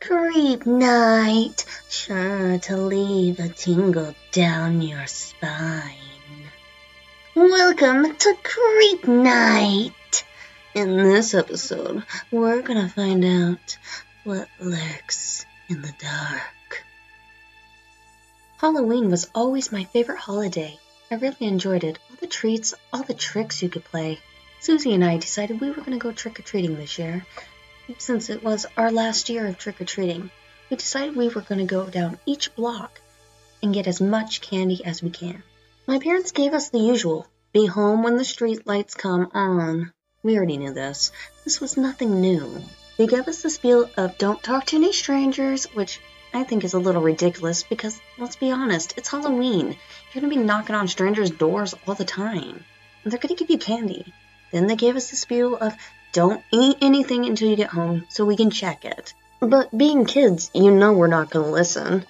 Creep night, sure to leave a tingle down your spine. Welcome to Creep Night! In this episode, we're gonna find out what lurks in the dark. Halloween was always my favorite holiday. I really enjoyed it. All the treats, all the tricks you could play. Susie and I decided we were gonna go trick or treating this year, since it was our last year of trick or treating, we decided we were going to go down each block and get as much candy as we can. My parents gave us the usual be home when the street lights come on. We already knew this. This was nothing new. They gave us the spiel of don't talk to any strangers, which I think is a little ridiculous because, let's be honest, it's Halloween. You're going to be knocking on strangers' doors all the time. And they're going to give you candy. Then they gave us the spiel of don't eat anything until you get home so we can check it. But being kids, you know we're not going to listen.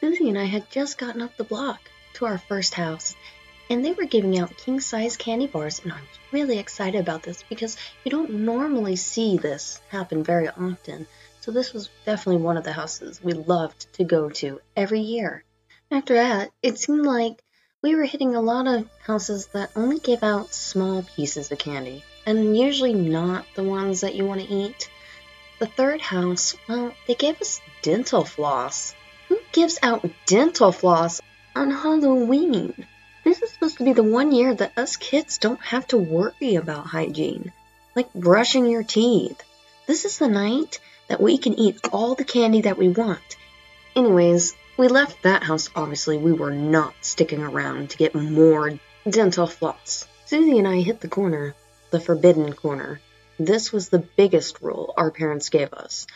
Susie and I had just gotten up the block to our first house, and they were giving out king size candy bars, and I was really excited about this because you don't normally see this happen very often. So this was definitely one of the houses we loved to go to every year. After that, it seemed like we were hitting a lot of houses that only gave out small pieces of candy and usually not the ones that you want to eat. The third house, well, they gave us dental floss. Who gives out dental floss on Halloween? This is supposed to be the one year that us kids don't have to worry about hygiene, like brushing your teeth. This is the night that we can eat all the candy that we want. Anyways, we left that house. Obviously, we were not sticking around to get more dental floss. Susie and I hit the corner the forbidden corner. This was the biggest rule our parents gave us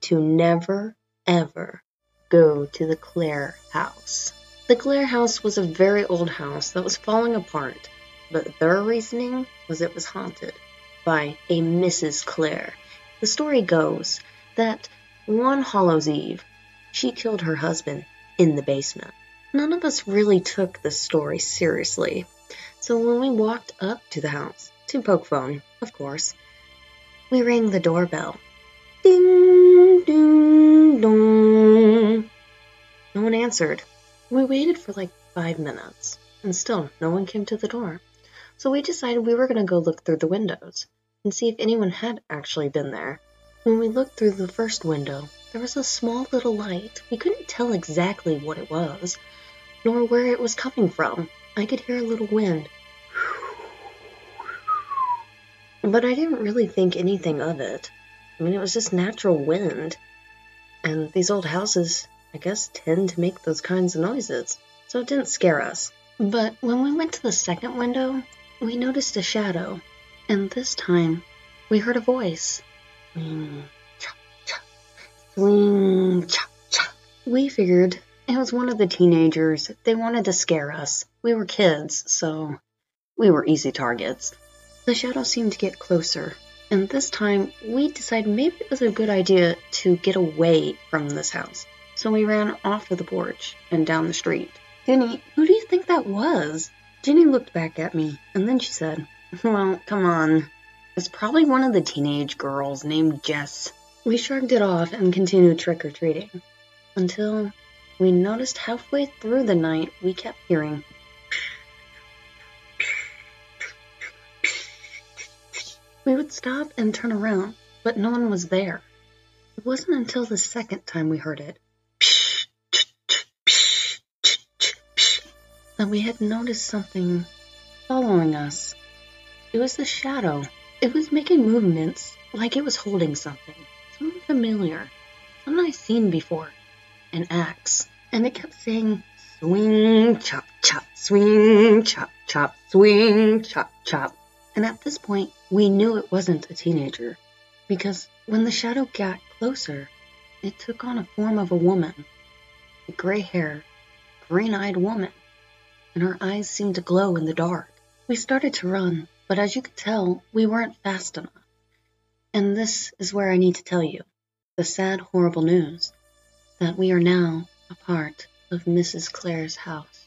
to never, ever go to the Clare house. The Clare house was a very old house that was falling apart, but their reasoning was it was haunted by a Mrs. Clare. The story goes that one Hallows Eve, she killed her husband in the basement. None of us really took this story seriously, so when we walked up to the house, to poke phone, of course. We rang the doorbell. Ding, ding, dong. No one answered. We waited for like five minutes, and still no one came to the door. So we decided we were going to go look through the windows and see if anyone had actually been there. When we looked through the first window, there was a small little light. We couldn't tell exactly what it was, nor where it was coming from. I could hear a little wind But I didn't really think anything of it. I mean, it was just natural wind. And these old houses, I guess, tend to make those kinds of noises. So it didn't scare us. But when we went to the second window, we noticed a shadow. And this time, we heard a voice. Chop. Mm, Swing, chop, chop. We figured it was one of the teenagers. They wanted to scare us. We were kids, so we were easy targets. The shadow seemed to get closer, and this time we decided maybe it was a good idea to get away from this house. So we ran off of the porch and down the street. Jenny, who do you think that was? Jenny looked back at me, and then she said, Well, come on. It's probably one of the teenage girls named Jess. We shrugged it off and continued trick or treating until we noticed halfway through the night we kept hearing We would stop and turn around, but no one was there. It wasn't until the second time we heard it that we had noticed something following us. It was the shadow. It was making movements like it was holding something, something familiar, something I've seen before, an axe. And it kept saying, swing, chop, chop, swing, chop, chop, swing, chop, chop. And at this point, we knew it wasn't a teenager, because when the shadow got closer, it took on a form of a woman, a gray haired, green eyed woman, and her eyes seemed to glow in the dark. We started to run, but as you could tell, we weren't fast enough. And this is where I need to tell you the sad, horrible news that we are now a part of Mrs. Clare's house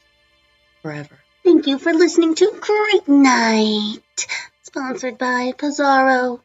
forever. Thank you for listening to Creep Night, sponsored by Pizarro.com.